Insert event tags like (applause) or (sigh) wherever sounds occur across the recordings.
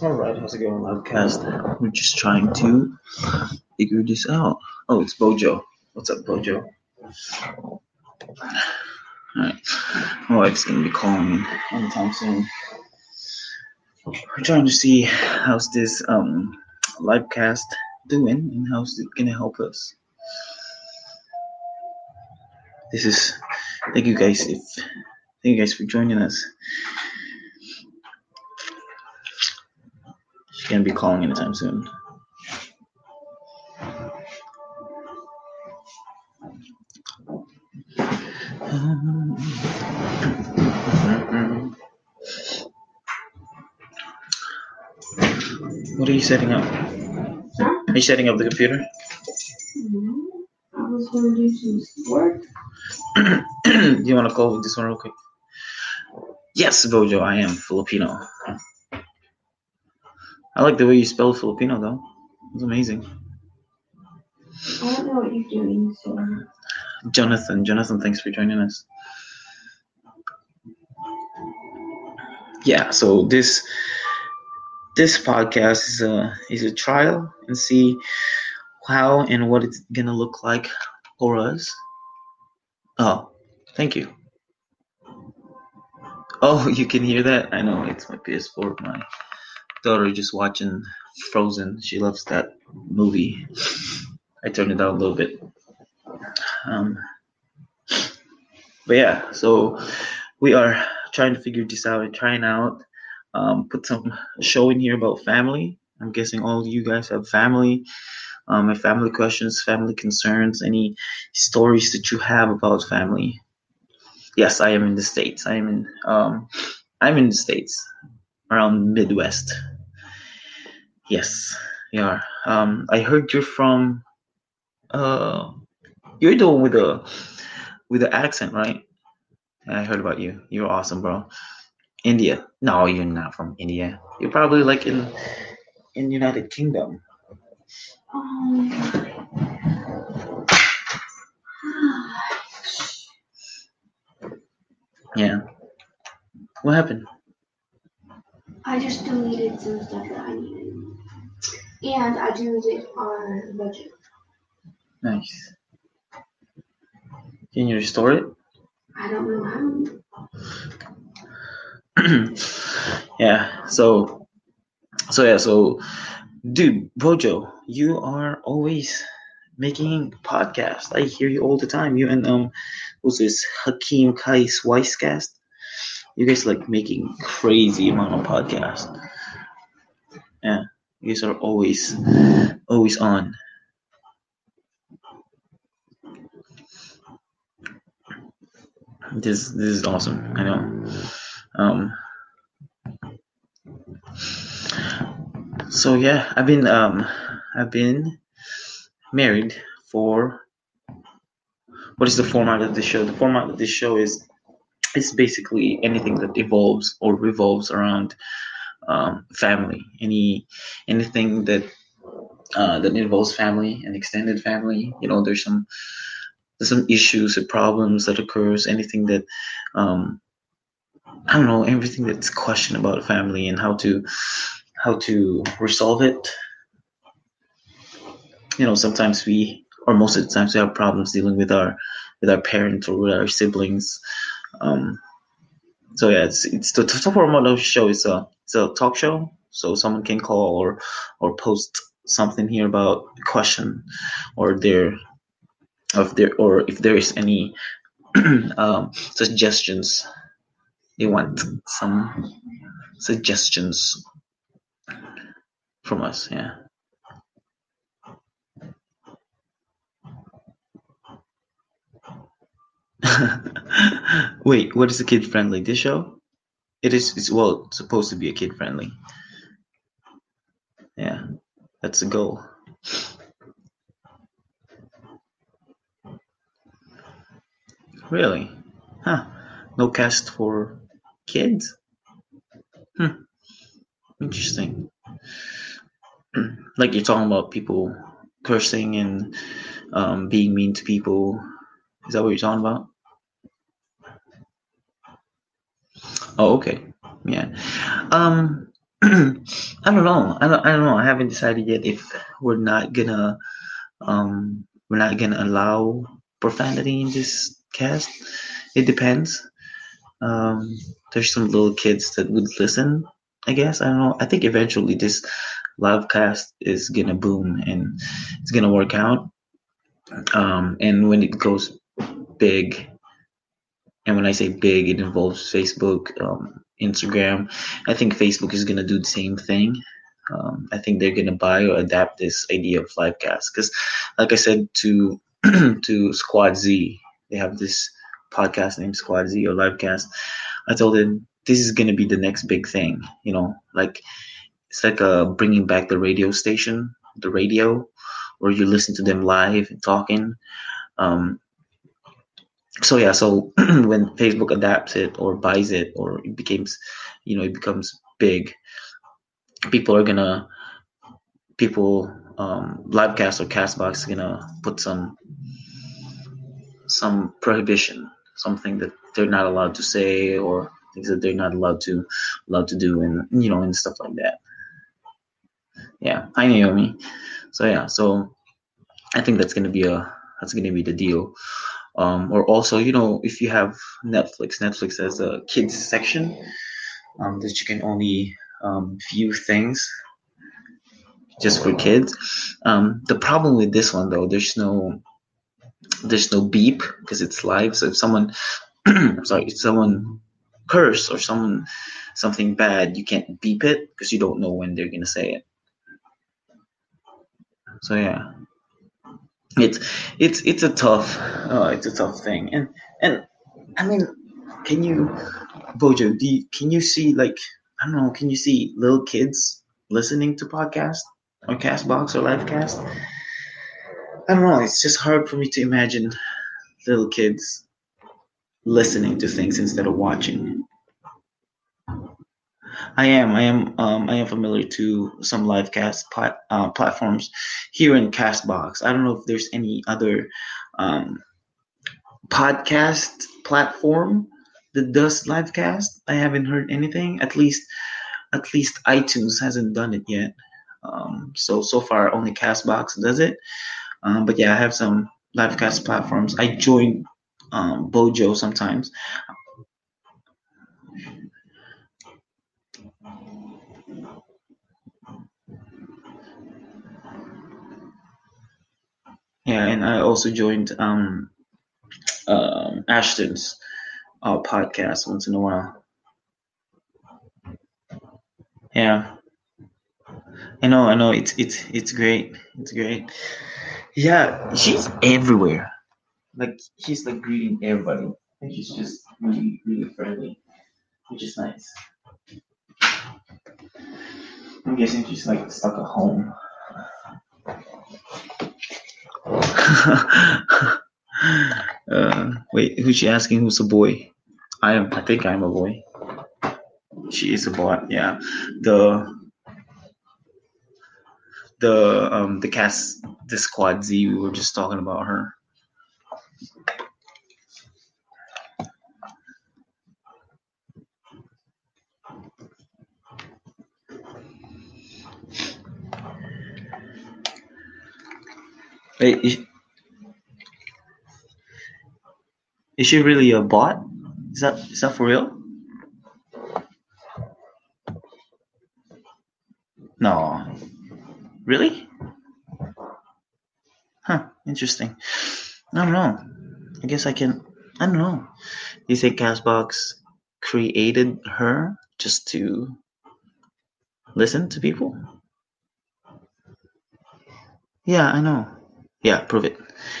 All right, how's it going, Livecast? We're just trying to figure this out. Oh, it's Bojo. What's up, Bojo? Alright, my wife's gonna be calling me anytime soon. We're trying to see how's this um livecast doing and how's it gonna help us. This is thank you guys if thank you guys for joining us. She's gonna be calling anytime soon. What are you setting up? Are you setting up the computer? I was going to do some work. (clears throat) do you want to call this one real quick? Yes, Bojo, I am Filipino. I like the way you spell Filipino, though. It's amazing. I don't know what you're doing, so Jonathan, Jonathan, thanks for joining us. Yeah, so this this podcast is a is a trial and see how and what it's gonna look like for us. Oh, thank you. Oh, (laughs) you can hear that? I know it's my PS4. My daughter just watching Frozen. She loves that movie. I turned it down a little bit. Um, but yeah, so we are trying to figure this out and trying out. Um, put some show in here about family. I'm guessing all you guys have family. Um, family questions, family concerns, any stories that you have about family. Yes, I am in the states. I am in. Um, I'm in the states, around Midwest. Yes, you are. Um, I heard you're from. Uh, you're the one with the with the accent, right? I heard about you. You're awesome, bro. India. No, you're not from India. You're probably like in in United Kingdom. um, Yeah. What happened? I just deleted some stuff that I needed, and I deleted our budget. Nice. Can you restore it? I don't know how. (clears throat) yeah. So so yeah, so dude, Bojo, you are always making podcasts. I hear you all the time. You and um who's this Hakeem Kais Weisscast? You guys like making crazy amount of podcasts. Yeah. Guys are always always on. This this is awesome. I know. Um so yeah, I've been um I've been married for what is the format of this show? The format of this show is it's basically anything that evolves or revolves around um, family. Any anything that uh, that involves family and extended family. You know, there's some there's some issues or problems that occurs. Anything that um, I don't know, everything that's questioned about family and how to how to resolve it. You know, sometimes we or most of the times we have problems dealing with our with our parents or with our siblings. Um, so yeah, it's it's the, format of the show is a it's a talk show, so someone can call or or post something here about a question or their of their or if there is any (clears throat) um, suggestions. They want some suggestions from us yeah. (laughs) Wait what is the kid friendly this show it is it's well supposed to be a kid friendly. Yeah that's the goal. Really? Huh. No cast for kids? Hmm. Interesting. Like you're talking about people cursing and um, being mean to people. Is that what you're talking about oh okay yeah um (clears throat) I don't know. I don't, I don't know. I haven't decided yet if we're not gonna um we're not gonna allow profanity in this cast. It depends. Um, there's some little kids that would listen. I guess I don't know. I think eventually this live cast is gonna boom and it's gonna work out. Um, and when it goes big, and when I say big, it involves Facebook, um, Instagram. I think Facebook is gonna do the same thing. Um, I think they're gonna buy or adapt this idea of livecast because, like I said to (clears throat) to Squad Z, they have this podcast named Squad Z or Livecast. I told them this is gonna be the next big thing. You know, like it's like uh, bringing back the radio station, the radio, where you listen to them live and talking. Um, so yeah, so (clears throat) when Facebook adapts it or buys it or it becomes, you know, it becomes big, people are gonna, people, um, livecast or castbox is gonna put some, some prohibition, something that they're not allowed to say or things that they're not allowed to, allowed to do and, you know, and stuff like that. Yeah, hi Naomi. So yeah, so I think that's gonna be a, that's gonna be the deal. Um, or also, you know, if you have Netflix, Netflix has a kids section um, that you can only um, view things just for kids. Um, the problem with this one, though, there's no there's no beep because it's live. So if someone, (clears throat) sorry, if someone curse or someone something bad, you can't beep it because you don't know when they're gonna say it. So yeah it's it's it's a tough uh, it's a tough thing. And and i mean can you bojo do you, can you see like i don't know can you see little kids listening to podcast or castbox or livecast? I don't know it's just hard for me to imagine little kids listening to things instead of watching I am. I am. Um, I am familiar to some live cast plat, uh, platforms here in Castbox. I don't know if there's any other um, podcast platform that does live cast. I haven't heard anything. At least, at least iTunes hasn't done it yet. Um, so so far, only Castbox does it. Um, but yeah, I have some live cast platforms. I join um, Bojo sometimes. Yeah, and I also joined um, um, Ashton's uh, podcast once in a while. Yeah, I know, I know. It's it's it's great. It's great. Yeah, she's everywhere. Like she's like greeting everybody, and she's just really really friendly, which is nice. I'm guessing she's like stuck at home. Uh, wait, who's she asking? Who's a boy? I am. I think I'm a boy. She is a boy. Yeah. The the um the cast the squad Z. We were just talking about her. Wait, is, she really a bot? Is that is that for real? No. Really? Huh, interesting. I don't know. I guess I can I don't know. You think Castbox created her just to listen to people? Yeah, I know. Yeah, prove it.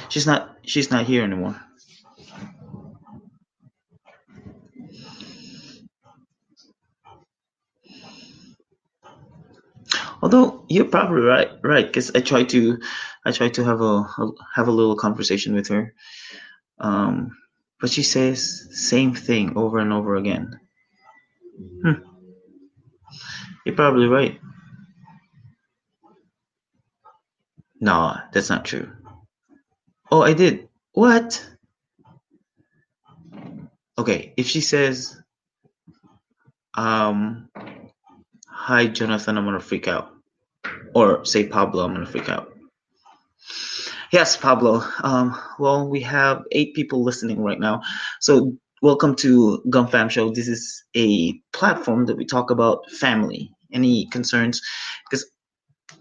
She's not she's not here anymore. Although you're probably right, right? Because I tried to, I tried to have a have a little conversation with her, um, but she says same thing over and over again. Hmm. You're probably right. No, that's not true. Oh, I did. What? Okay, if she says, um, Hi, Jonathan. I'm gonna freak out. Or say Pablo. I'm gonna freak out. Yes, Pablo. Um, well, we have eight people listening right now. So, welcome to GamFam Show. This is a platform that we talk about family, any concerns, because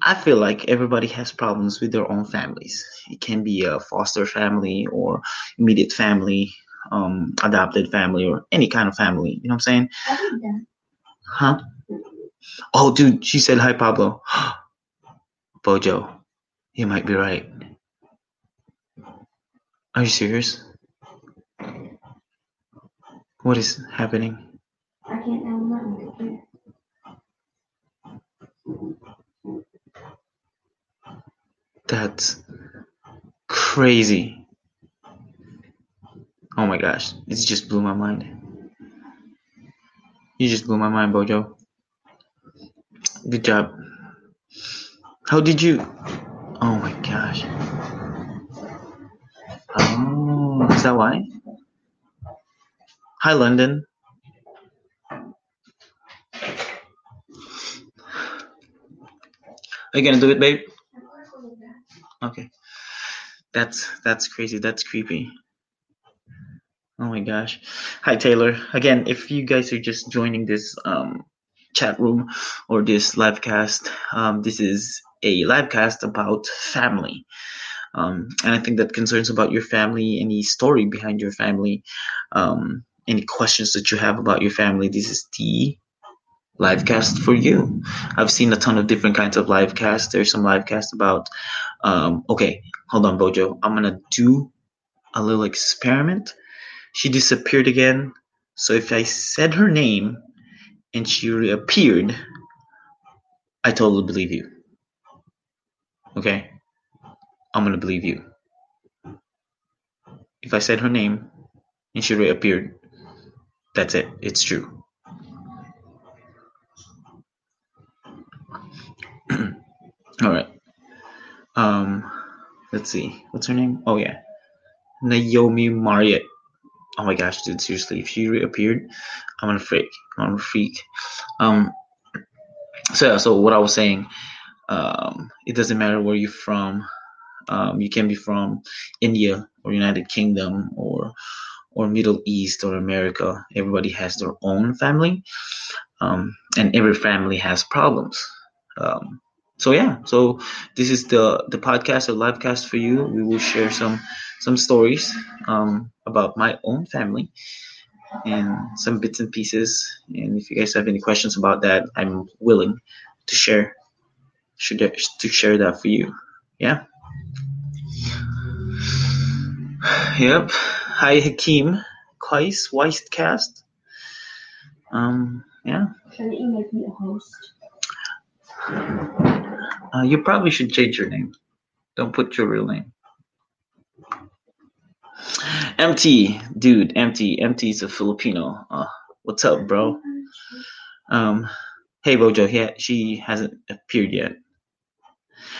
I feel like everybody has problems with their own families. It can be a foster family or immediate family, um, adopted family, or any kind of family. You know what I'm saying? Huh? Oh, dude, she said hi, Pablo. (gasps) Bojo, you might be right. Are you serious? What is happening? I can't my computer. That's crazy. Oh my gosh, it just blew my mind. You just blew my mind, Bojo. Good job. How did you? Oh my gosh. Oh, is that why? Hi, London. Are you gonna do it, babe? Okay. That's that's crazy. That's creepy. Oh my gosh. Hi Taylor. Again, if you guys are just joining this um chat room or this live cast, um this is a live cast about family. Um and I think that concerns about your family, any story behind your family, um any questions that you have about your family, this is the live cast for you. I've seen a ton of different kinds of live casts. There's some live casts about um okay, hold on Bojo. I'm gonna do a little experiment. She disappeared again. So if I said her name and she reappeared, I totally believe you. Okay? I'm gonna believe you. If I said her name and she reappeared, that's it. It's true. (clears throat) All right. Um, let's see. What's her name? Oh yeah, Naomi Marriott. Oh my gosh, dude, seriously, if she reappeared, I'm gonna freak. I'm gonna freak. Um, so yeah, so what I was saying, um, it doesn't matter where you're from. Um, you can be from India or United Kingdom or or Middle East or America. Everybody has their own family, um, and every family has problems. Um, so yeah, so this is the the podcast, a live cast for you. We will share some some stories um, about my own family and some bits and pieces. And if you guys have any questions about that, I'm willing to share to share that for you. Yeah. Yep. Hi Hakeem. Quais Weistcast. Um yeah. Shouldn't you make me a host? Uh, you probably should change your name. Don't put your real name. Empty, dude, empty. Empty is a Filipino. Uh, what's up, bro? Um, hey, Bojo. Yeah, she hasn't appeared yet.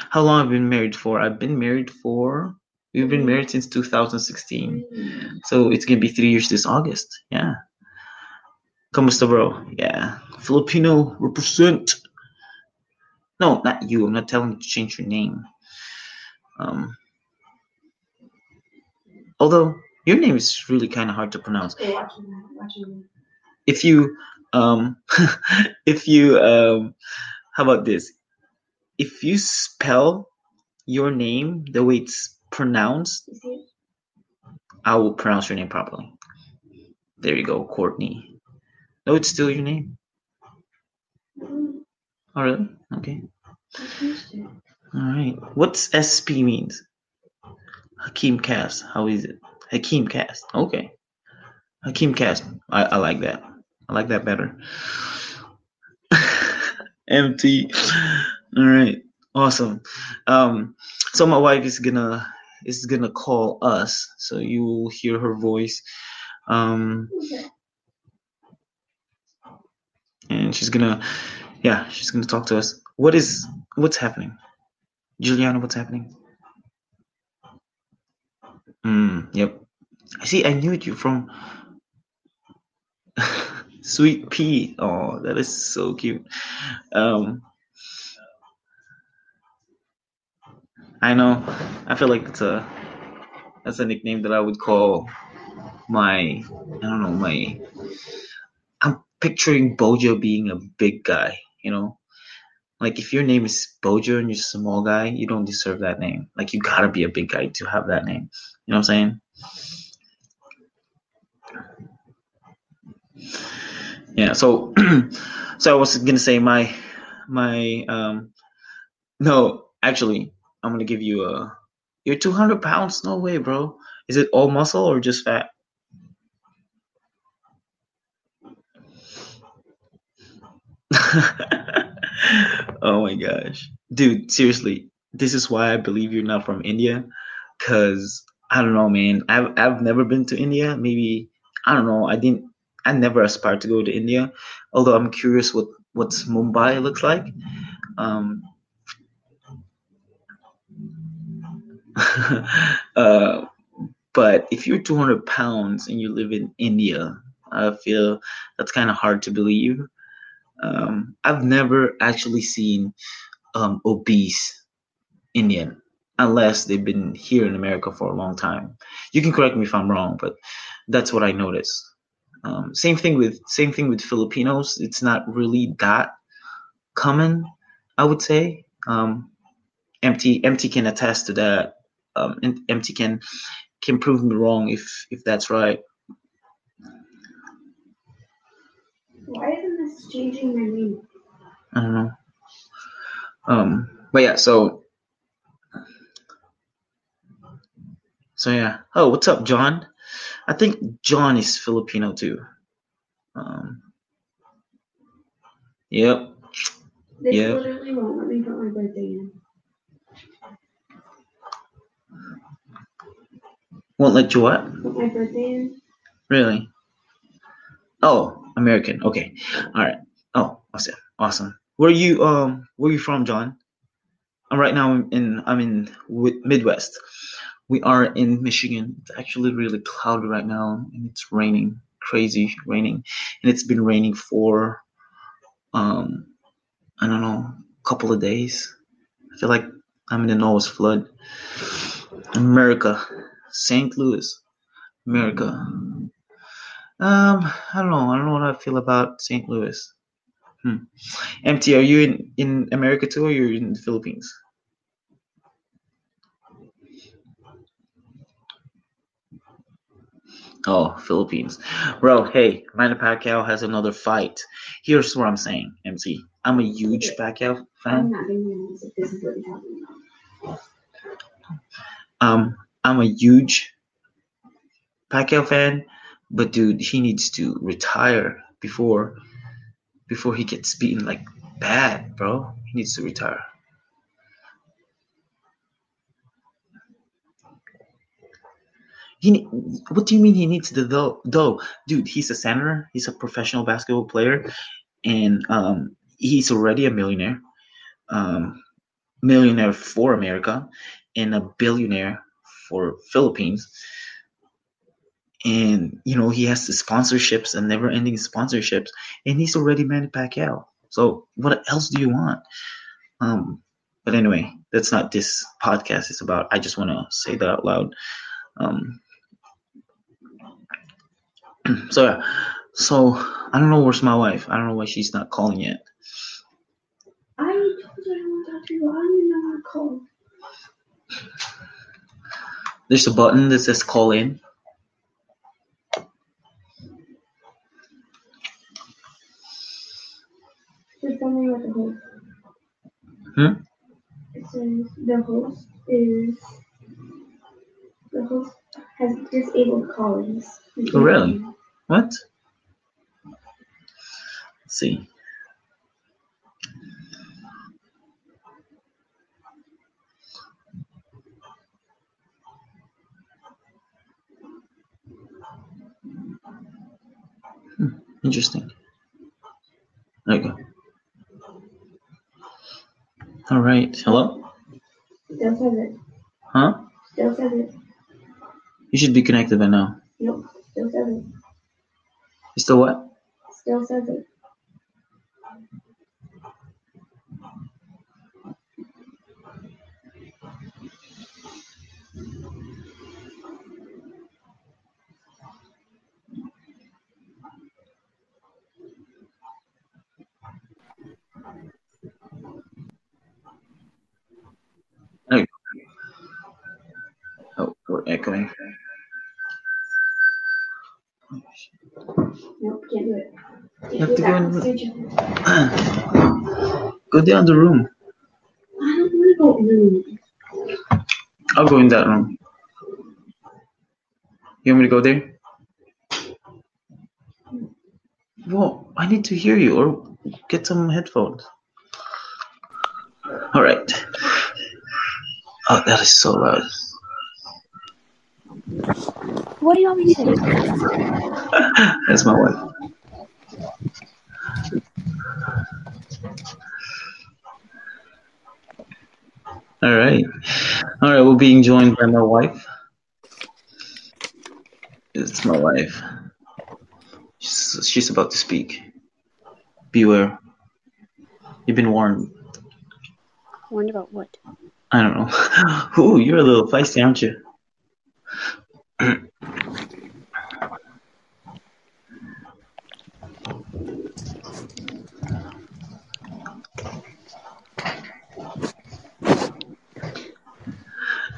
How long I've been married for? I've been married for. We've been married since 2016, so it's gonna be three years this August. Yeah. Kamusta, bro? Yeah. Filipino represent. No, not you. I'm not telling you to change your name. Um, although your name is really kind of hard to pronounce. If you, um, (laughs) if you, um, how about this? If you spell your name the way it's pronounced? I will pronounce your name properly. There you go, Courtney. No, it's still your name. Oh, really? Okay. I changed it. All right. What's SP means? Hakeem Cast. How is it? Hakeem Cast. Okay. Hakeem Cast. I, I like that. I like that better. (laughs) Empty. All right. Awesome. Um. So my wife is gonna is gonna call us, so you will hear her voice. Um. And she's gonna yeah she's gonna talk to us what is what's happening juliana what's happening mm, yep see i knew you from (laughs) Sweet pea. Oh, that is so cute. Um, I know. I feel like it's a that's a nickname that I would call my I don't know my I'm picturing Bojo being a big guy, you know. Like if your name is Bojo and you're a small guy, you don't deserve that name. Like you gotta be a big guy to have that name. You know what I'm saying? Yeah, so (clears throat) so I was gonna say my my um no, actually I'm gonna give you a you're 200 pounds? No way, bro. Is it all muscle or just fat? (laughs) oh my gosh. Dude, seriously, this is why I believe you're not from India. Cause I don't know, man. I've I've never been to India. Maybe I don't know. I didn't I never aspired to go to India. Although I'm curious what what's Mumbai looks like. Um (laughs) uh, but if you're 200 pounds and you live in India, I feel that's kind of hard to believe. Um, I've never actually seen um, obese Indian unless they've been here in America for a long time. You can correct me if I'm wrong, but that's what I noticed. Um, same thing with same thing with Filipinos. It's not really that common, I would say. Um, empty empty can attest to that um, empty can can prove me wrong if if that's right. Why isn't this changing my name? I don't know. Um, but yeah, so so yeah. Oh, what's up, John? I think John is Filipino too. Um, yep. This yep. literally won't let me put my birthday in. Won't let you what? Put my birthday in. Really? Oh, American. Okay. All right. Oh, awesome. Awesome. Where you um where you from, John? I'm right now in I'm in Midwest. We are in Michigan. It's actually really cloudy right now, and it's raining, crazy raining, and it's been raining for um I don't know, a couple of days. I feel like I'm in the Noah's flood. America. St. Louis, America. Um, I don't know. I don't know what I feel about St. Louis. Hmm. MT, are you in, in America too, or you're in the Philippines? Oh, Philippines. Bro, hey, Manny Pacquiao has another fight. Here's what I'm saying, MC. I'm a huge Pacquiao fan. Um, I'm a huge Pacquiao fan, but dude, he needs to retire before before he gets beaten like bad, bro. He needs to retire. He, what do you mean he needs the dough? Dude, he's a senator. He's a professional basketball player, and um, he's already a millionaire, um, millionaire for America, and a billionaire for Philippines. And you know he has the sponsorships and never-ending sponsorships, and he's already Manny Pacquiao. So what else do you want? Um, but anyway, that's not this podcast is about. I just want to say that out loud. Um, (clears throat) so yeah, so I don't know where's my wife. I don't know why she's not calling yet. I told her I want to talk to you. I even know how to call. There's a button that says call in. Just tell me what the host. Hmm? It says the host is the host has disabled callings. Oh really? What? Let's see. Interesting. There you go. All right. Hello? Still says it. Huh? Still says it. You should be connected by now. Nope. Still says it. You still what? still says it. Oh, we're echoing. Nope, can't do it. You have to go in- stage. Go down the room. I don't want to go in. I'll go in that room. You want me to go there? Well, I need to hear you or get some headphones. All right. Oh, that is so loud. What do you want me to say? (laughs) That's my wife. All right. All right. We're being joined by my wife. It's my wife. She's, she's about to speak. Beware. You've been warned. Warned about what? I don't know. (laughs) Ooh, you're a little feisty, aren't you? All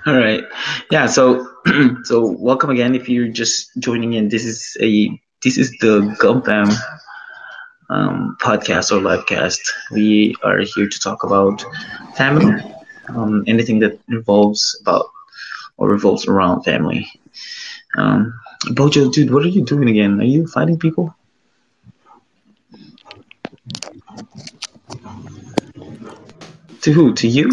right. Yeah. So, (clears throat) so welcome again. If you're just joining in, this is a this is the GamFam um, podcast or livecast. We are here to talk about family, um, anything that involves about or revolves around family. Um, Bojo, dude, what are you doing again? Are you fighting people? To who? To you?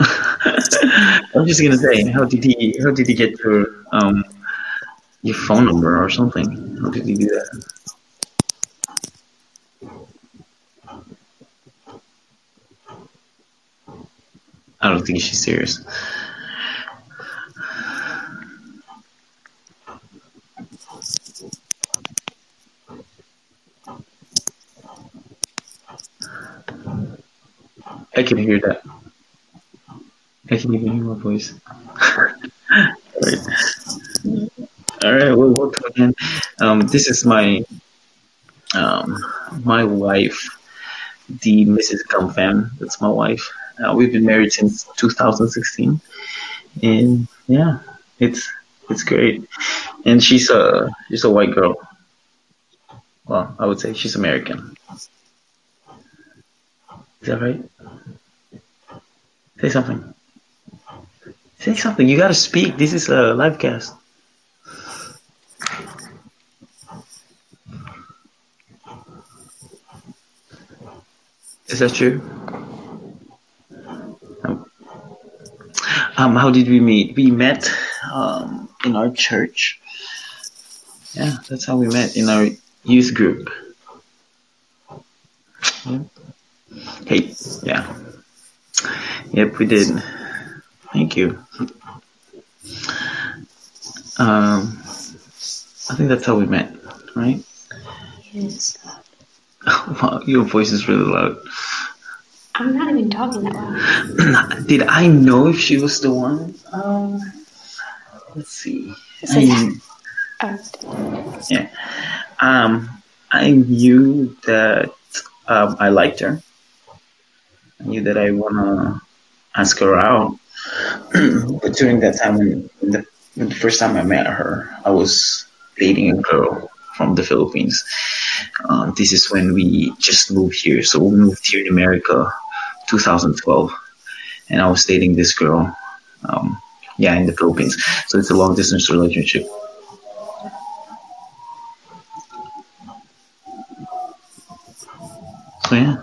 (laughs) I'm just gonna say, how did he? How did he get your um your phone number or something? How did he do that? Don't think she's serious. I can hear that. I can even hear my voice. (laughs) Alright. Alright, well welcome again. Um this is my um my wife, the Mrs. GamFam. That's my wife. Uh, we've been married since 2016, and yeah, it's it's great. And she's a she's a white girl. Well, I would say she's American. Is that right? Say something. Say something. You gotta speak. This is a live cast. Is that true? Um, um, how did we meet? We met um, in our church. Yeah, that's how we met in our youth group. Yeah. Hey, yeah. Yep, we did. Thank you. Um, I think that's how we met, right? Yes. (laughs) wow, your voice is really loud. I'm not even talking that loud. (clears throat) Did I know if she was the one? Um, let's see. I, Uh, yeah. Um, I knew that um, I liked her. I knew that I wanna ask her out. (clears throat) but during that time, when, when the, when the first time I met her, I was dating a girl from the Philippines. Um, this is when we just moved here. So we moved here in America, 2012, and I was dating this girl. Um, yeah, in the Philippines. So it's a long distance relationship. So yeah.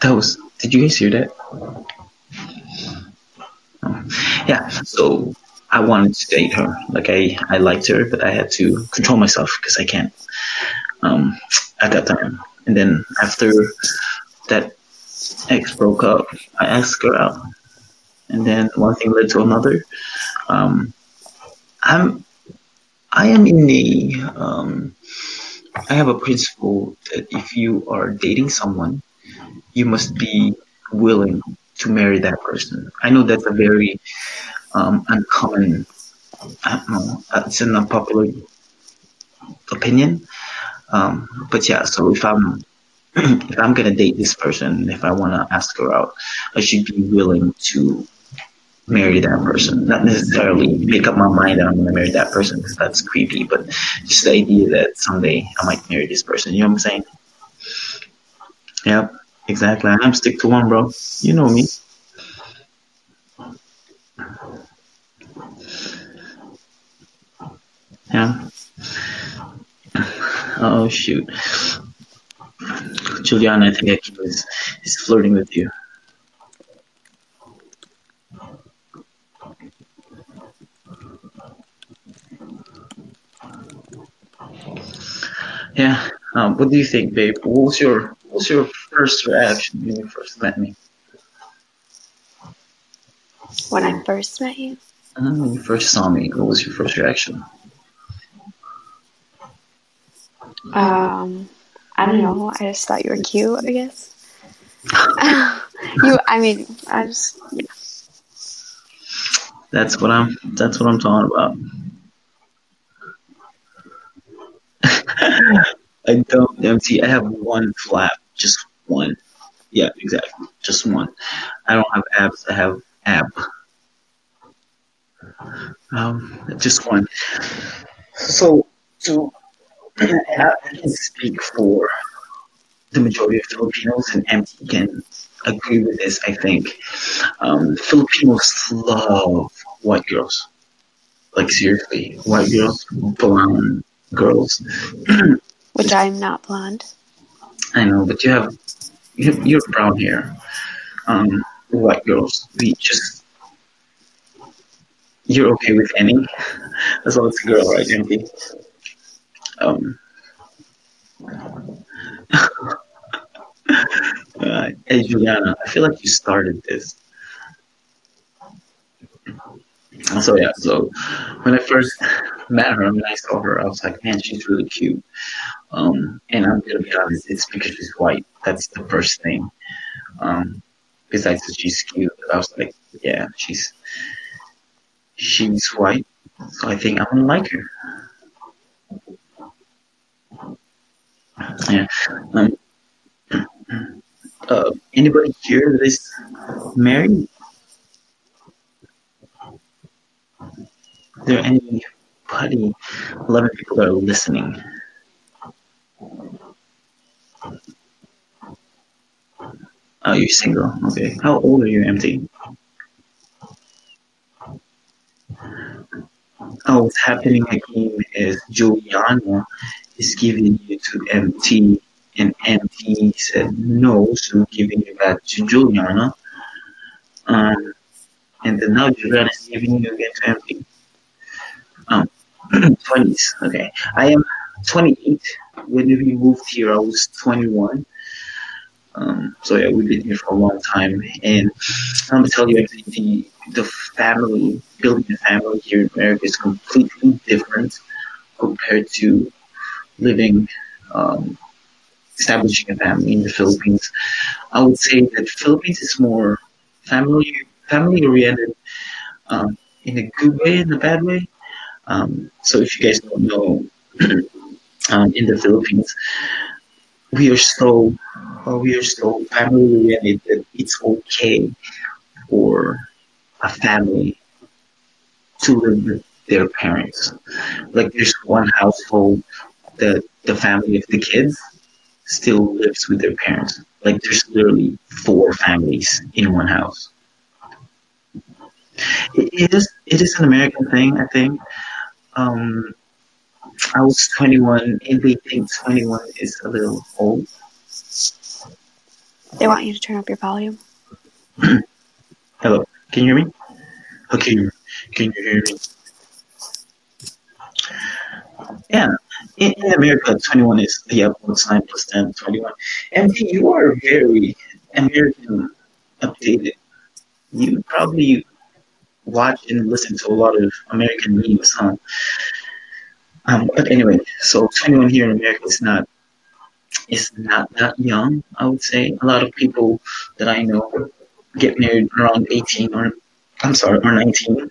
That was. Did you guys hear that? Yeah. So I wanted to date her. Like I, I liked her, but I had to control myself because I can't. Um, at that time, and then after that ex broke up, I asked her out, and then one thing led to another. Um, I'm I am in the um, I have a principle that if you are dating someone, you must be willing to marry that person. I know that's a very um, uncommon, I don't know, it's an unpopular opinion. Um, but yeah, so if I'm (clears throat) if I'm gonna date this person, if I want to ask her out, I should be willing to marry that person. Not necessarily make up my mind that I'm to marry that person because that's creepy, but just the idea that someday I might marry this person. You know what I'm saying? Yep, exactly. I'm stick to one, bro. You know me. Yeah. Oh shoot. Juliana, I think he was is flirting with you. Yeah. Um, what do you think, babe? What was your what was your first reaction when you first met me? When I first met you? Uh, when you first saw me, what was your first reaction? Um, I don't know. I just thought you were cute. I guess. (laughs) you. I mean, I just. Yeah. That's what I'm. That's what I'm talking about. (laughs) I don't empty. I have one flap, just one. Yeah, exactly, just one. I don't have abs. I have ab. Um, just one. So, so I can speak for the majority of Filipinos, and MT can agree with this. I think um, Filipinos love white girls. Like seriously, white girls, blonde, girls. (clears throat) Which I'm not blonde. I know, but you have you have, you have brown hair. Um, white girls, we just you're okay with any (laughs) as long as it's a girl, right, Empty. Um. (laughs) uh, hey Juliana, I feel like you started this. So yeah, so when I first (laughs) met her, when I saw her, I was like, man, she's really cute. Um, and I'm gonna be honest, it's because she's white. That's the first thing. Um, besides that she's cute, I was like, yeah, she's she's white, so I think I'm gonna like her. Yeah. Um, uh, anybody here that is married? Is there anybody, 11 people that are listening? Oh, you're single. Okay. How old are you, MT? Oh, what's happening again is Juliana is giving you to MT, and MT said no, so I'm giving you back to Juliana. Um, and then now Juliana is giving you again to MT. Um, (clears throat) 20s. Okay. I am 28. When we moved here, I was 21. Um, so yeah, we've been here for a long time, and I'm gonna tell you the the family building a family here in America is completely different compared to living um, establishing a family in the Philippines. I would say that Philippines is more family family oriented um, in a good way, and a bad way. Um, so if you guys don't know, (clears throat) um, in the Philippines, we are so uh, we are so family oriented that it's okay for a family to live with their parents. Like there's one household that the family of the kids still lives with their parents. Like there's literally four families in one house. It, is it is an American thing, I think um, I was 21 and they think 21 is a little old. They want you to turn up your volume. (clears throat) Hello, can you hear me? Okay, can you hear me? Yeah, in, in America, 21 is the upward sign plus 10, 21. MT, you are very American updated. You probably watch and listen to a lot of American memes, huh? Um, but anyway, so 21 here in America is not is not that young. I would say a lot of people that I know get married around 18 or I'm sorry, or 19.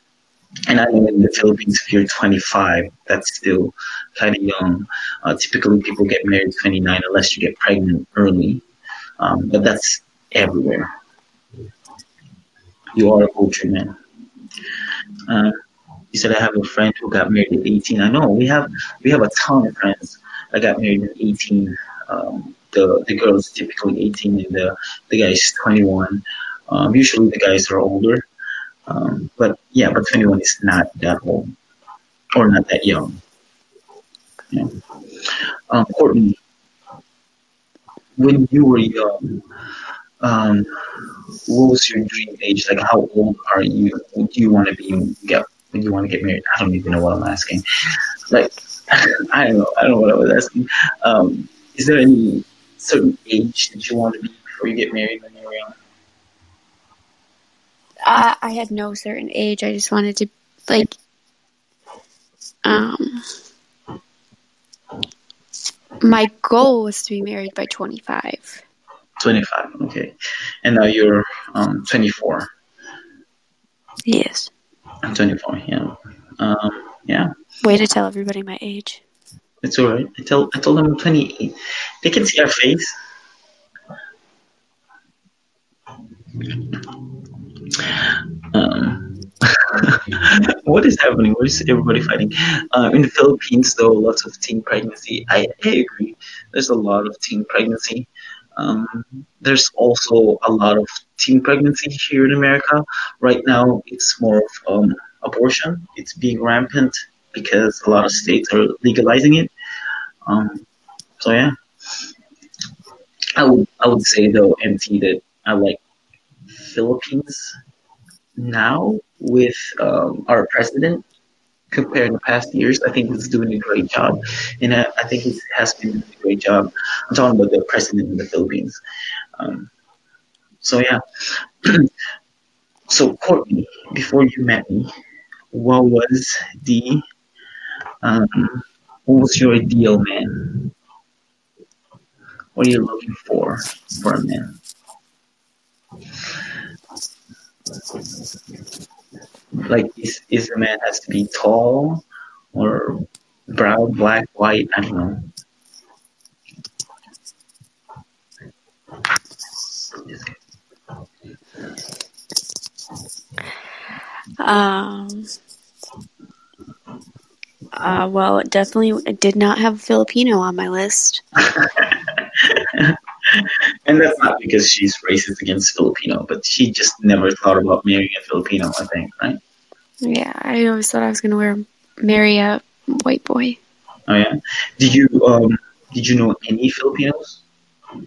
And I know in the Philippines, if you're 25, that's still kind of young. Uh, typically, people get married 29 unless you get pregnant early. Um, but that's everywhere. You are a culture man. Uh, you said I have a friend who got married at 18. I know we have we have a ton of friends that got married at 18. Um, the the girl is typically 18 and the the guy is 21. Um, usually the guys are older, um, but yeah, but 21 is not that old or not that young. Yeah. Um, Courtney, when you were young, um, what was your dream age? Like, how old are you? Do you want to be get when you want to get married? I don't even know what I'm asking. Like, (laughs) I don't know. I don't know what I was asking. Um, is there any certain age that you want to be before you get married when you're young? I, I had no certain age. I just wanted to like um my goal was to be married by 25. 25, okay. And now you're um, 24. Yes. I'm 24, yeah. Um, yeah, Way to tell everybody my age. it's all right. I, tell, I told them I'm 28. They can see our face. Um, (laughs) what is happening? What is everybody fighting? Uh, in the Philippines, though, lots of teen pregnancy. I, I agree. There's a lot of teen pregnancy. Um, there's also a lot of teen pregnancy here in America. Right now, it's more of um, abortion. It's being rampant because a lot of states are legalizing it. Um, so yeah, I would I would say though, MT, that I like Philippines now with um, our president compared to past years. I think he's doing a great job, and I, I think he has been doing a great job. I'm talking about the president in the Philippines. Um, so yeah. (clears throat) so Courtney, before you met me, what was the um, what was your ideal man? What are you looking for for a man? Like, is is the man has to be tall or brown, black, white? I don't know. Um uh, well, it definitely did not have Filipino on my list. (laughs) and that's not because she's racist against Filipino, but she just never thought about marrying a Filipino. I think, right? Yeah, I always thought I was going to wear marry a white boy. Oh yeah. Did you um did you know any Filipinos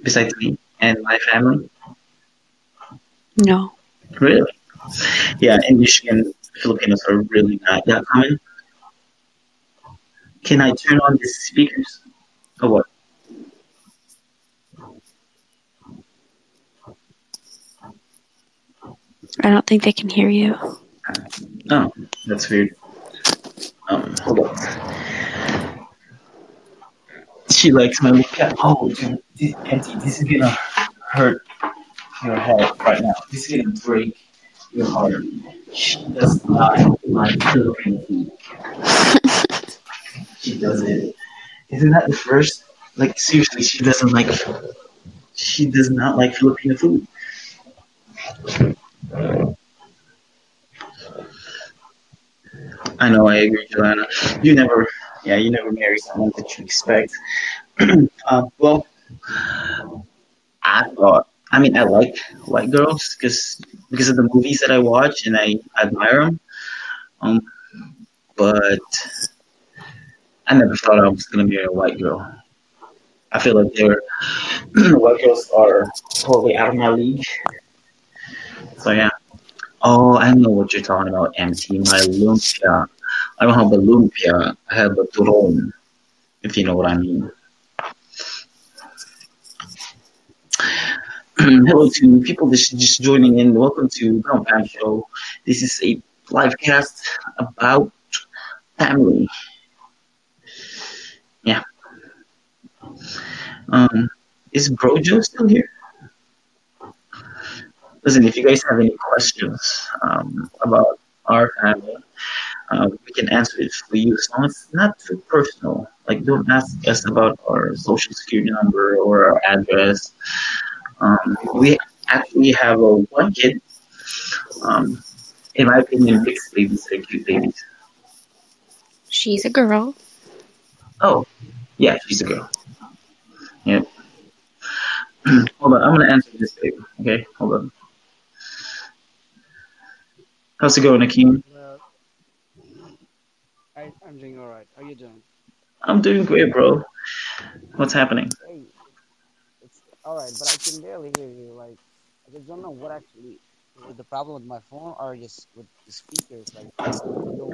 besides me and my family? No. Really? Yeah, in Michigan, Filipinos are really not that common. Can I turn on the speakers? Or what? I don't think they can hear you. Oh, that's weird. Um, hold on. She likes my look at. Oh, this, Auntie, this is gonna hurt your head right now. This is gonna break your heart. She does not like Filipino food. she doesn't. Isn't that the first? Like seriously, she doesn't like. She does not like Filipino food. I know, I agree, Joanna. You never, yeah, you never marry someone that you expect. (clears throat) uh, well, I thought, I mean, I like white girls because because of the movies that I watch and I admire them. Um, but I never thought I was gonna marry a white girl. I feel like they're (clears throat) white girls are totally out of my league. So yeah. Oh, I know what you're talking about, MT. My lumpia. I don't have a lumpia. I have a turon. if you know what I mean. (clears throat) Hello to people just, just joining in. Welcome to Brown Show. This is a live cast about family. Yeah. Um, is Brojo still here? Listen, if you guys have any questions um, about our family, uh, we can answer it for you as long as it's not too personal. Like, don't ask us about our social security number or our address. Um, we actually have a one kid. Um, in my opinion, mixed babies are cute babies. She's a girl. Oh, yeah, she's a girl. Yep. (clears throat) hold on, I'm gonna answer this baby. Okay, hold on. How's it going, Akeem? Well, I, I'm doing all right. How are you doing? I'm doing great, bro. What's happening? Hey, it's all right, but I can barely hear you. Like, I just don't know what actually is the problem with my phone or just with the speakers. Like,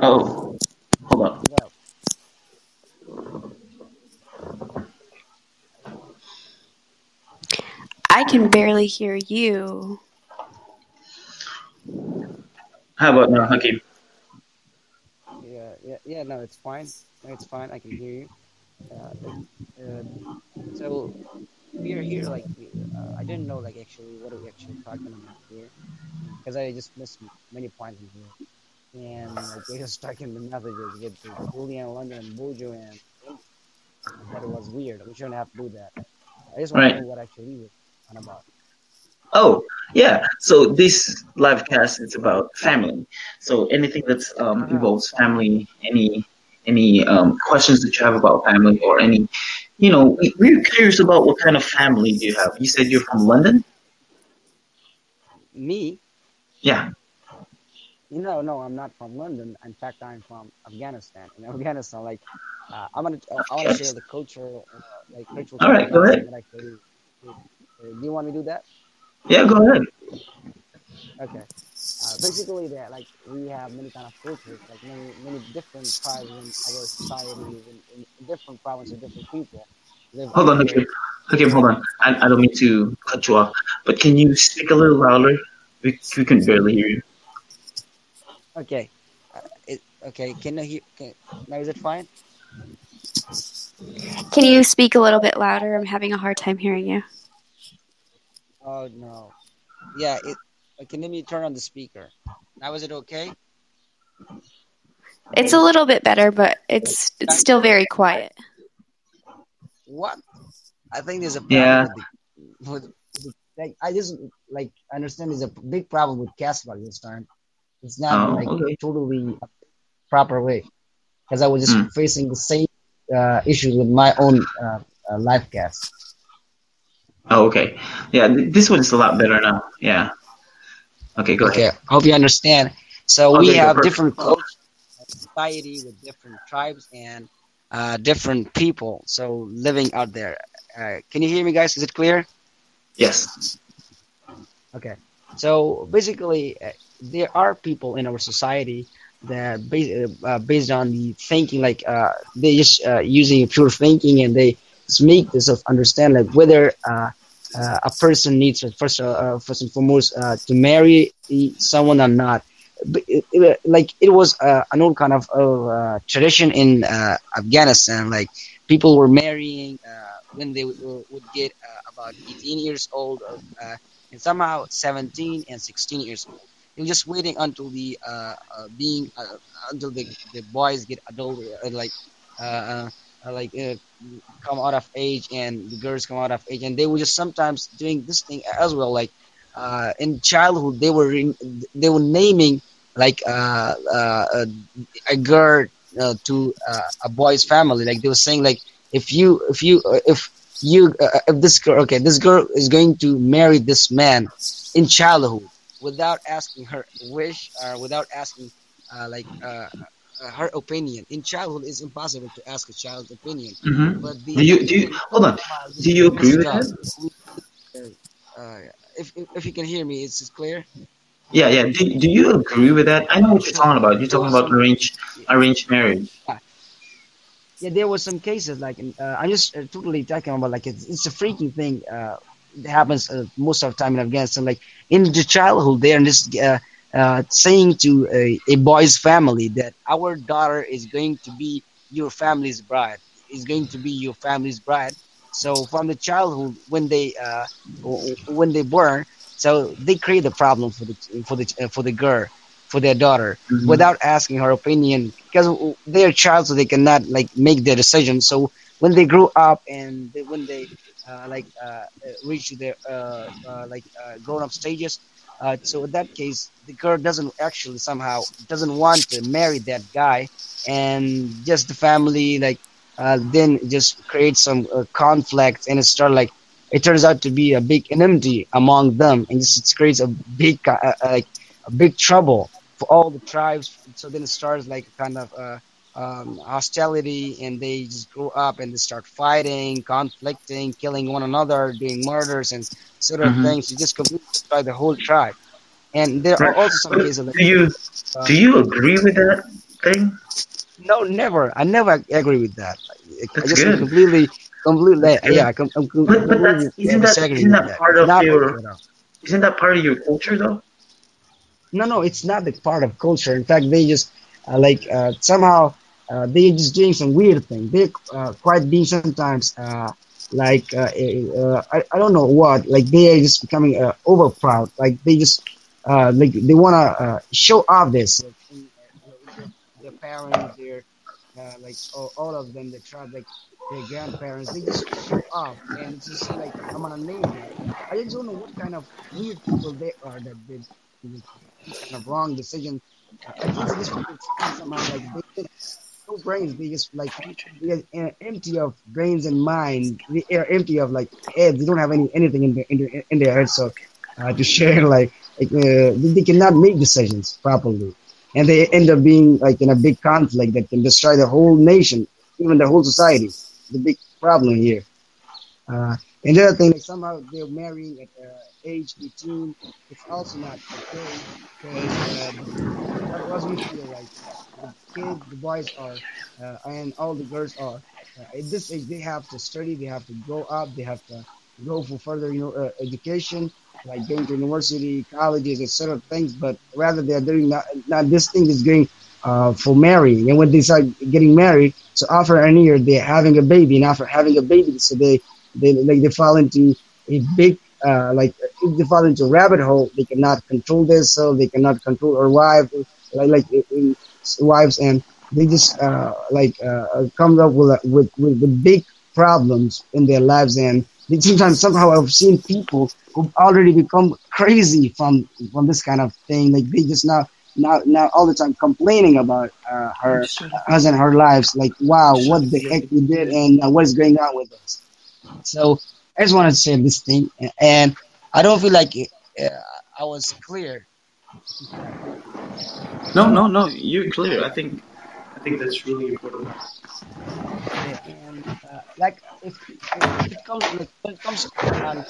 Oh, hold on. pick. I can barely hear you. How about now, Hakeem? Yeah, yeah, yeah. No, it's fine. No, it's fine. I can hear you. Uh, uh, so we are here. Like, uh, I didn't know like actually what are we actually talking about here because I just missed many points in here. And like we just talking the messages with the Julian London and Bojo and that it was weird. We shouldn't have to do that. I just want Right. to know what actually was on about. Oh, yeah. So this live cast is about family. So anything that's um, involves family, any any um, questions that you have about family, or any, you know, we- we're curious about what kind of family do you have. You said you're from London. Me? Yeah. No, no, I'm not from London. In fact, I'm from Afghanistan. In Afghanistan, like, uh, I'm gonna, uh, I want to share the culture, uh, like, cultural. All right, go ahead. that do you want me to do that? Yeah. Go ahead. Okay. Uh, basically, that like we have many kind of cultures, like many many different tribes in our society, in, in different provinces, different people. live Hold on, okay, there. Hakeem. Hakeem, hold on. I, I don't mean to cut you off, but can you speak a little louder? We, we can barely hear you. Okay. Uh, it, okay. Can you hear? Can, now is it fine? Can you speak a little bit louder? I'm having a hard time hearing you. Oh no. Yeah. It. Can let me turn on the speaker. Now is it okay? It's a little bit better, but it's it's still very quiet. What? I think there's a problem Yeah. with, the, with, with like I just like understand there's a big problem with Castbox this time. It's not Oh, like okay. totally proper way because I was just Hmm. facing the same uh, issues with my own uh, uh, live cast. Oh, okay. Yeah, th- this one's a lot better now. Yeah. Okay, go Okay, ahead. hope you understand. So we Okay, go have different cultures, society with different tribes and uh, different people. So living out there. Uh, can you hear me, guys? Is it clear? Yes. Okay. So basically, uh, there are people in our society that based, uh, based on the thinking, like uh, they just uh, using pure thinking, and they just make this of understand like whether uh, uh, a person needs uh, first, uh, first and foremost uh, to marry someone or not. But it, it, like it was uh, an old kind of uh, tradition in uh, Afghanistan. Like people were marrying uh, when they would, would get uh, about 18 years old, or, uh, and somehow 17 and 16 years old. They were just waiting until the uh, uh, being uh, until the, the boys get adult, uh, like uh, uh, like uh, come out of age, and the girls come out of age, and they were just sometimes doing this thing as well. Like uh, in childhood, they were in, they were naming like uh, uh, a girl uh, to uh, a boy's family. Like they were saying, like if you if you uh, if you uh, if this girl okay this girl is going to marry this man in childhood without asking her wish or without asking uh, like uh, uh, her opinion in childhood it's impossible to ask a child's opinion hmm but the Do you do you hold on? Do you agree with that? uh, if, if you can hear me it's clear Yeah, yeah. Do, do you agree with that? I know what you're talking about. You're talking about arranged arranged marriage. yeah, there was some cases like uh, I'm just uh, totally talking about like it's, it's a freaking thing. Uh, it happens uh, most of the time in Afghanistan. Like in the childhood, they are just uh, saying to a, a boy's family that our daughter is going to be your family's bride, is going to be your family's bride. So from the childhood, when they uh, when they born, so they create a problem for the for the uh, for the girl, for their daughter, Mhm. without asking her opinion because they're child, so they cannot like make their decision. So when they grow up and they, when they uh, like uh, uh, reach their uh, uh, like uh, grown up stages, uh, so in that case, the girl doesn't actually somehow doesn't want to marry that guy, and just the family like uh, then just creates some uh, conflict, and it start like it turns out to be a big enmity among them, and this it creates a big uh, uh, like a big trouble for all the tribes. So then it starts like kind of uh, um, hostility, and they just grow up and they start fighting, conflicting, killing one another, doing murders and sort of Mhm. things. You just completely destroy the whole tribe. And there Right. are also some cases do you uh, do you agree with that thing? no, never. I never agree with that. I, I That's just good. completely, completely, That's good. yeah, I'm, But but that's isn't that isn't with that part of Not your okay at all. isn't that part of your culture though? No, no, it's not the part of culture. In fact, they just uh, like uh, somehow uh, they're just doing some weird thing. They uh, quite being sometimes uh, like uh, uh, I, I don't know what. Like they are just becoming uh, over proud. Like they just uh, like they wanna uh, show off this. Like, their, their parents, their like all, all of them, the tribe, like their grandparents, they just show off and it's just like I'm gonna name. I just don't know what kind of weird people they are that they kind of wrong decision. I think this people like they no brains. Just like they are empty of brains and mind. They are empty of like heads. They don't have any anything in their in their, in their heads. So uh, to share (laughs) like, like uh, they cannot make decisions properly, and they end up being like in a big conflict that can destroy the whole nation, even the whole society. The big problem here. Uh, and the other thing, like somehow they're marrying at uh, age 18. It's also not okay because uh, was we feel like kids, the boys are, uh, and all the girls are. Uh, at this age, they have to study, they have to grow up, they have to go for further, you know, uh, education, like going to university, colleges, etc. things. But rather, they're doing not, not this thing is going uh, for marrying. And when they start getting married, so after a year, they're having a baby, and after having a baby, so they they like they fall into a big uh, like if they fall into a rabbit hole, they cannot control this, so they cannot control their wife, like like uh, wives, and they just uh, like uh, come up with, with with the big problems in their lives, and they, sometimes somehow I've seen people who already become crazy from from this kind of thing, like they just now. Now, now, all the time complaining about uh, her, us and her lives. Like, wow, what the heck we did, and uh, what is going on with us? So I just wanted to say this thing, and I don't feel like uh, I was clear. No, no, no. You're clear. I think I think that's really important. And uh, like if, if it comes like when it comes um,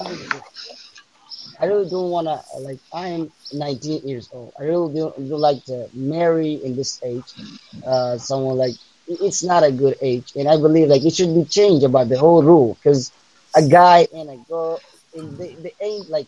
I really don't wanna like I'm 19 years old. I really don't, don't like to marry in this age. Uh, someone like it's not a good age, and I believe like it should be changed about the whole rule because a guy and a girl, and they, they ain't like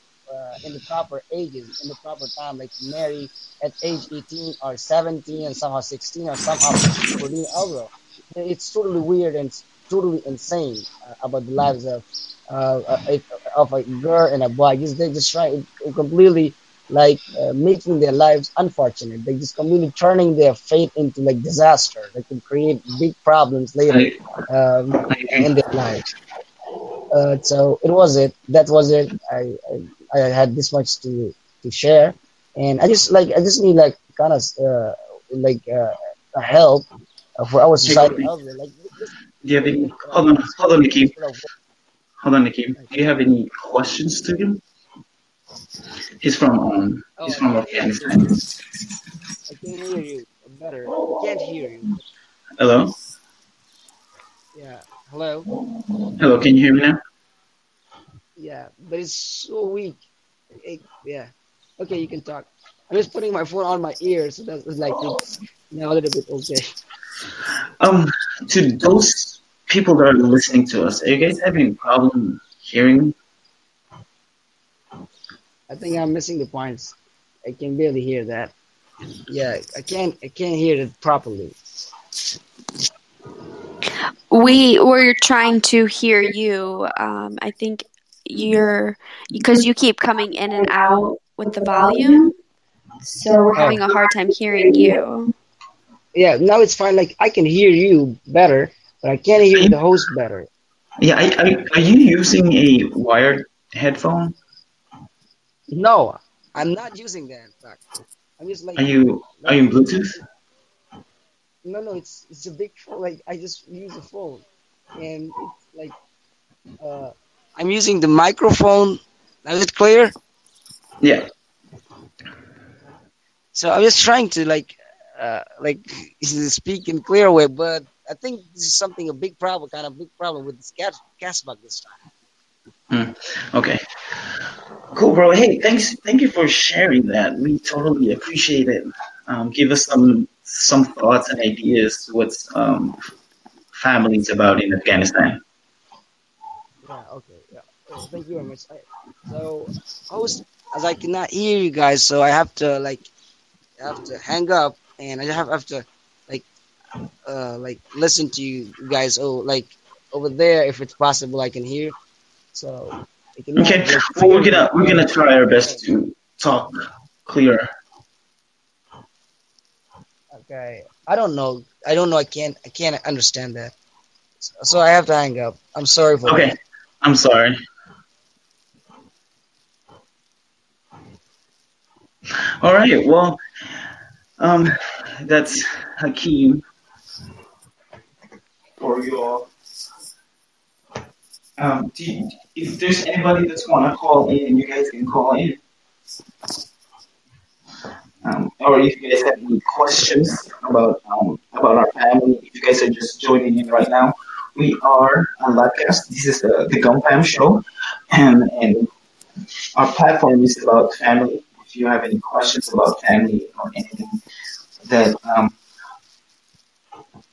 in the proper ages, in the proper time, like marry at age 18 or 17 and somehow 16 or somehow 14 also. It's totally weird and totally insane uh, about the lives of uh, uh, of a girl and a boy. Just they just try completely like uh, making their lives unfortunate. They just completely turning their fate into like disaster. They can create big problems later um, in their lives. Uh, so it was it. That was it. I, I I had this much to to share, and I just like I just need like kind of uh, like uh, a help for our society. Like this, Do you have any? Hold on, hold on, Nikim. Hold on, Nikim. Do you have any questions to him? He's from um. Oh, He's I from can't hear you. Afghanistan. I can hear you better. I can't hear you. Hello. Yeah. Hello. Hello. Can you hear me now? Yeah, but it's so weak. It- yeah. Okay, you can talk. I'm just putting my phone on my ear, so that's it's like it's now a little bit okay. Um, to those people that are listening to us, are you guys having a problem hearing? I think I'm missing the points. I can barely hear that. Yeah, I can't. I can't hear it properly. We were trying to hear you. Um, I think you're because you keep coming in and out with the volume, so we're having a hard time hearing you. Yeah, now it's fine. Like I can hear you better, but I can't hear the host better. Yeah, I, I, are you using a wired headphone? No, I'm not using that. In fact, I'm just like. Are you are you in Bluetooth? No, no, it's it's a big phone. Like I just use a phone, and it's like, uh, I'm using the microphone. Is it clear? Yeah. So I'm just trying to like, uh, like (laughs) speak in clear way, but I think this is something a big problem, kind of big problem with this gas Castbox this time. Hmm. Okay. Cool, bro. Hey, thanks. Thank you for sharing that. We totally appreciate it. Um, give us some some thoughts and ideas what's um, families about in Afghanistan. Yeah. Okay. Oh, thank you very much. I, so, host, as I cannot hear you guys, so I have to like, I have to hang up, and I have, have to like, uh, like listen to you guys. Oh, like over there, if it's possible, I can hear. So. Okay. Well, we're gonna we're gonna try our best to talk clearer. Okay. I don't know. I don't know. I can't. I can't understand that. So, so I have to hang up. I'm sorry for Okay. that. I'm sorry. All right. Well, um, that's Hakeem for you all. Um, do you, if there's anybody that's want to call in, you guys can call in. Um, or if you guys have any questions about um, about our family, if you guys are just joining in right now, we are on Livecast. This is the, the GamFam Show, and and our platform is about family. If you have any questions about family or anything that um,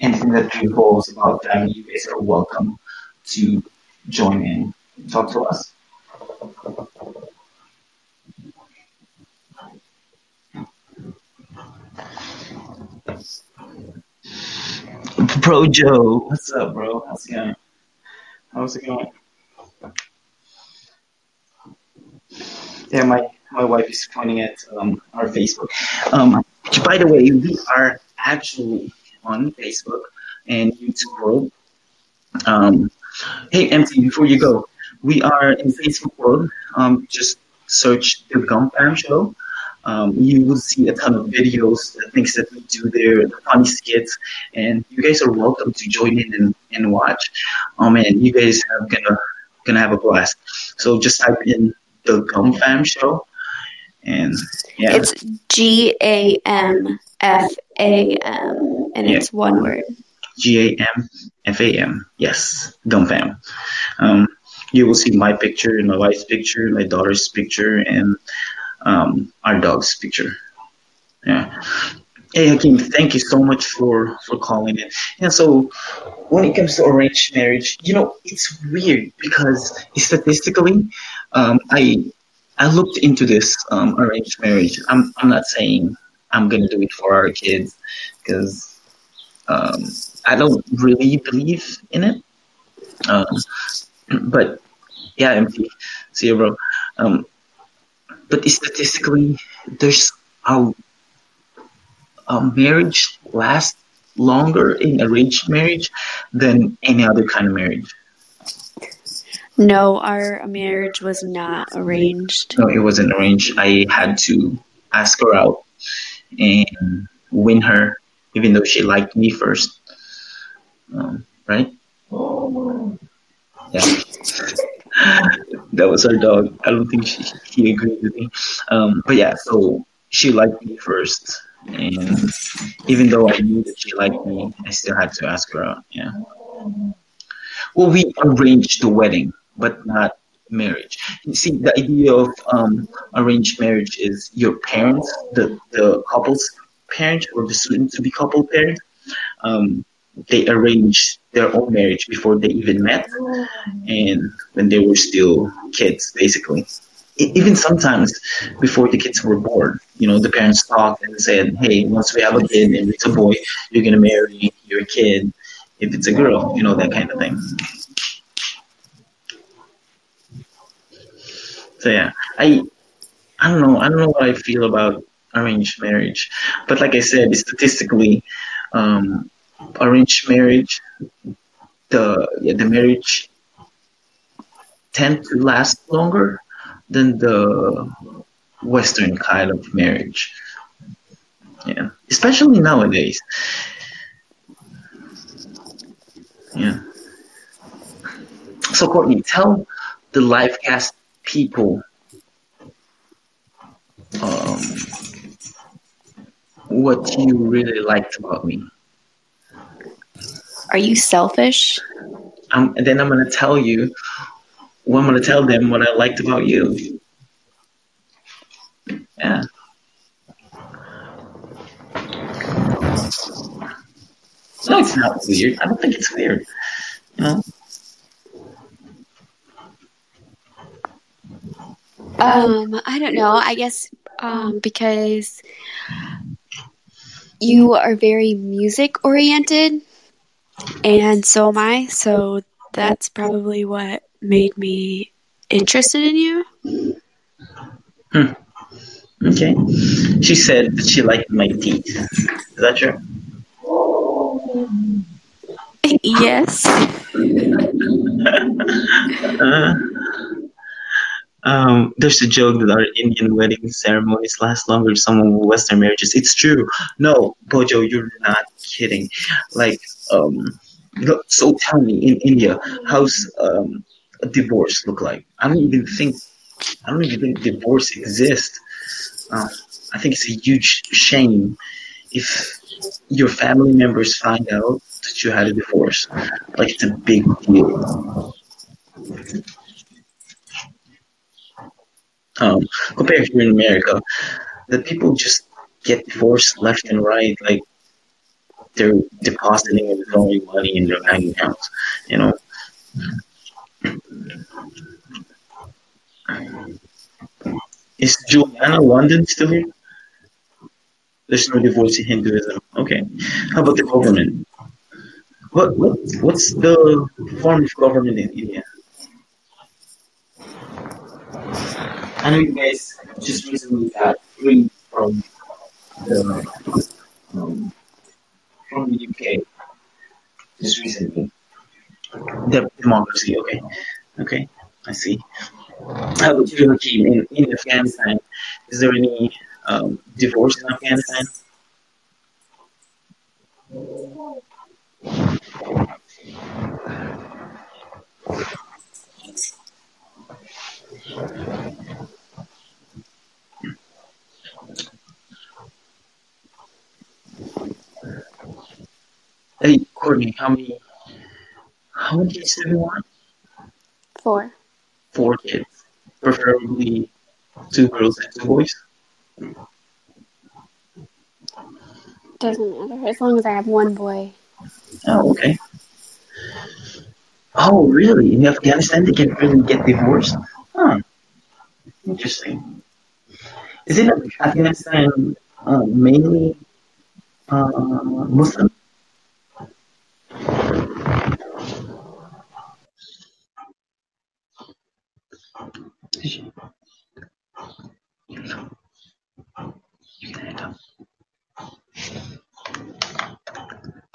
anything that revolves about family, you guys are welcome to join in, talk to us. Bro Joe, what's up, bro? How's it going? How's it going? Yeah, my, my wife is pointing at um, our Facebook. Um, by the way, we are actually on Facebook and YouTube World. Um, hey, MT, before you go, we are in Facebook World. Um, just search the GamFam Show. Um, you will see a ton of videos, the things that we do there, the funny skits, and you guys are welcome to join in and, and watch. Oh man, you guys are gonna gonna have a blast. So just type in the GamFam Show, and yeah, It's G A M F A M, and Yeah. it's one word. G A M F A M. Yes, GamFam. Um, you will see my picture and my wife's picture, my daughter's picture, and um, our dog's picture. Yeah. Hey Hakeem, thank you so much for for calling in. And so, when it comes to arranged marriage, you know, it's weird because statistically, um, I I looked into this um, arranged marriage. I'm I'm not saying I'm gonna do it for our kids because um, I don't really believe in it. Um, (clears throat) but yeah, MT, see you, bro. Um, but statistically, there's a, a marriage lasts longer in arranged marriage than any other kind of marriage. No, our marriage was not arranged. No, it wasn't arranged. I had to ask her out and win her, even though she liked me first. Um, right? Yeah. (laughs) that was her dog. I don't think she, he agreed with me. Um, but yeah, so she liked me first. And even though I knew that she liked me, I still had to ask her out. Yeah. Well, we arranged the wedding, but not marriage. You see, the idea of um, arranged marriage is your parents, the, the couple's parent or the soon to be couple parent, um, they arranged their own marriage before they even met, and when they were still kids, basically. Even sometimes before the kids were born, you know, the parents talked and said, "Hey, once we have a kid, and it's a boy, you're gonna marry your kid. If it's a girl, you know, that kind of thing." So yeah, I I don't know. I don't know what I feel about arranged marriage, but like I said, statistically, um, arranged marriage, the yeah, the marriage tend to last longer than the Western kind of marriage. Yeah, especially nowadays. Yeah. So Courtney, tell the live cast people um, what you really liked about me. Are you selfish? Um, and then I'm gonna tell you, well, I'm gonna tell them what I liked about you. Yeah. No, it's not weird. I don't think it's weird. You know. Um, I don't know. I guess um, because you are very music oriented, and so am I. So that's probably what made me interested in you. Okay. She said that she liked my teeth. Is that true? Yes. (laughs) Uh, um, there's a joke that our Indian wedding ceremonies last longer than some Western marriages. It's true. No, Bojo, you're not kidding. Like, um, so tell me, in India, how's um, a divorce look like? I don't even think, I don't even think divorce exists. Uh, I think it's a huge shame if your family members find out that you had a divorce. Like, it's a big deal. Um, compared here in America, the people just get divorced left and right, like they're depositing and throwing money in their bank accounts, you know. Is Juliana London still here? There's no divorce in Hinduism. Okay. How about the government? What what what's the form of government in India? I know you guys just recently got free from the um, from the UK just recently. The democracy, okay, okay, I see. How about you, in, in Afghanistan? Is there any um, divorce in Afghanistan? Hey, Courtney, how many how many kids do you want? Four. Four kids, preferably two girls and two boys. Doesn't matter as long as I have one boy. Oh, okay. Oh, really? In Afghanistan, they can really get divorced? Huh. Interesting. Is it Afghanistan uh, mainly uh, Muslim? You can hang up.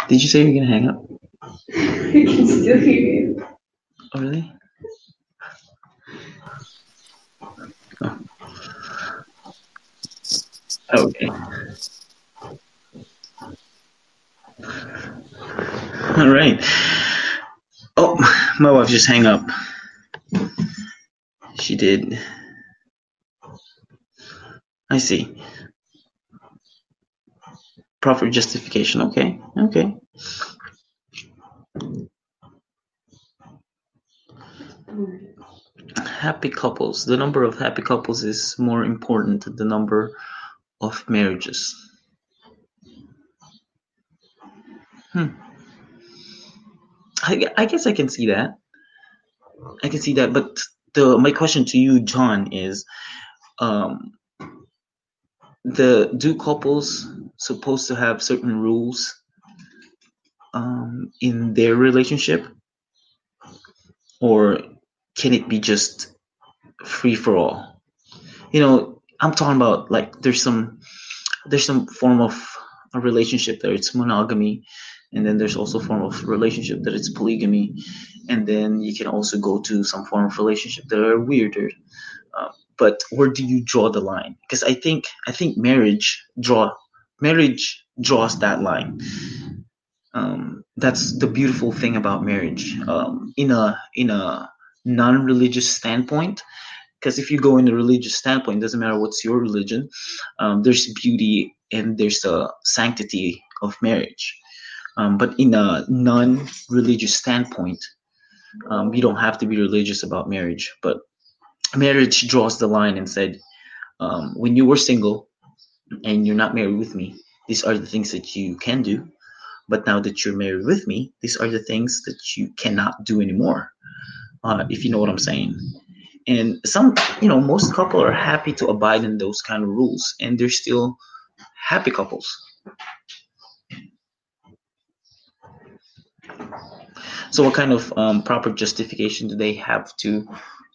Did you say you're gonna hang up? I can still hear you. Oh, really? Oh. oh. Okay. All right. Oh, my wife just hang up. She did. I see. Proper justification. Okay. Okay. Happy couples. The number of happy couples is more important than the number of marriages. Hmm. I, I guess I can see that. I can see that, but the my question to you, John, is, um, the do couples supposed to have certain rules um, in their relationship, or can it be just free for all? You know, I'm talking about like there's some there's some form of a relationship that it's monogamy, and then there's also a form of relationship that it's polygamy, and then you can also go to some form of relationship that are weirder. Uh, but where do you draw the line? Because I think I think marriage draw marriage draws that line. Um, that's the beautiful thing about marriage. Um, in a in a non-religious standpoint, because if you go in a religious standpoint, it doesn't matter what's your religion. Um, there's beauty and there's the sanctity of marriage. Um, but in a non-religious standpoint, um, you don't have to be religious about marriage. But marriage draws the line and said, um, when you were single and you're not married with me, these are the things that you can do. But now that you're married with me, these are the things that you cannot do anymore. Uh, if you know what I'm saying. And some, you know, most couples are happy to abide in those kind of rules, and they're still happy couples. So, what kind of um, proper justification do they have to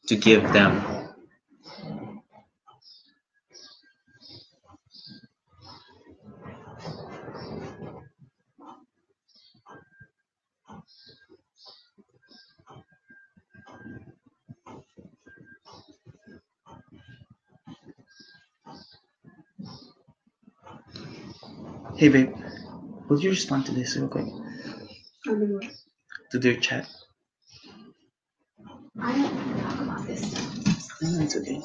to give them? Hey, babe, would you respond to this real quick? To their chat? I don't want to talk about this stuff. No, it's okay.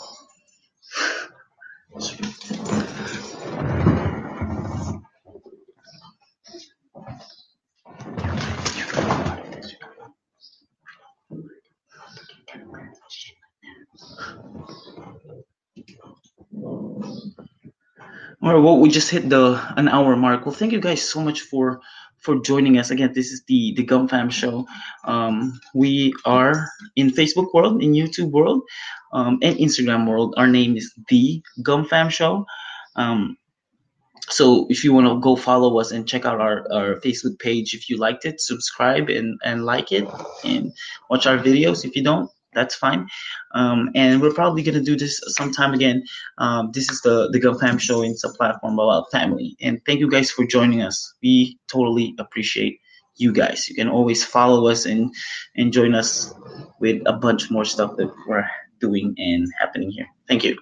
All right, well, we just hit the an hour mark. Well, thank you guys so much for for joining us again. This is the the GamFam Show. Um, we are in Facebook world, in YouTube world, um, and Instagram world. Our name is the GamFam Show. Um, so if you want to go follow us and check out our, our Facebook page, if you liked it, subscribe and, and like it and watch our videos. If you don't, that's fine. Um, and we're probably gonna do this sometime again. Um, this is the the GamFam show. It's a platform about family. And thank you guys for joining us. We totally appreciate you guys. You can always follow us and and join us with a bunch more stuff that we're doing and happening here. Thank you.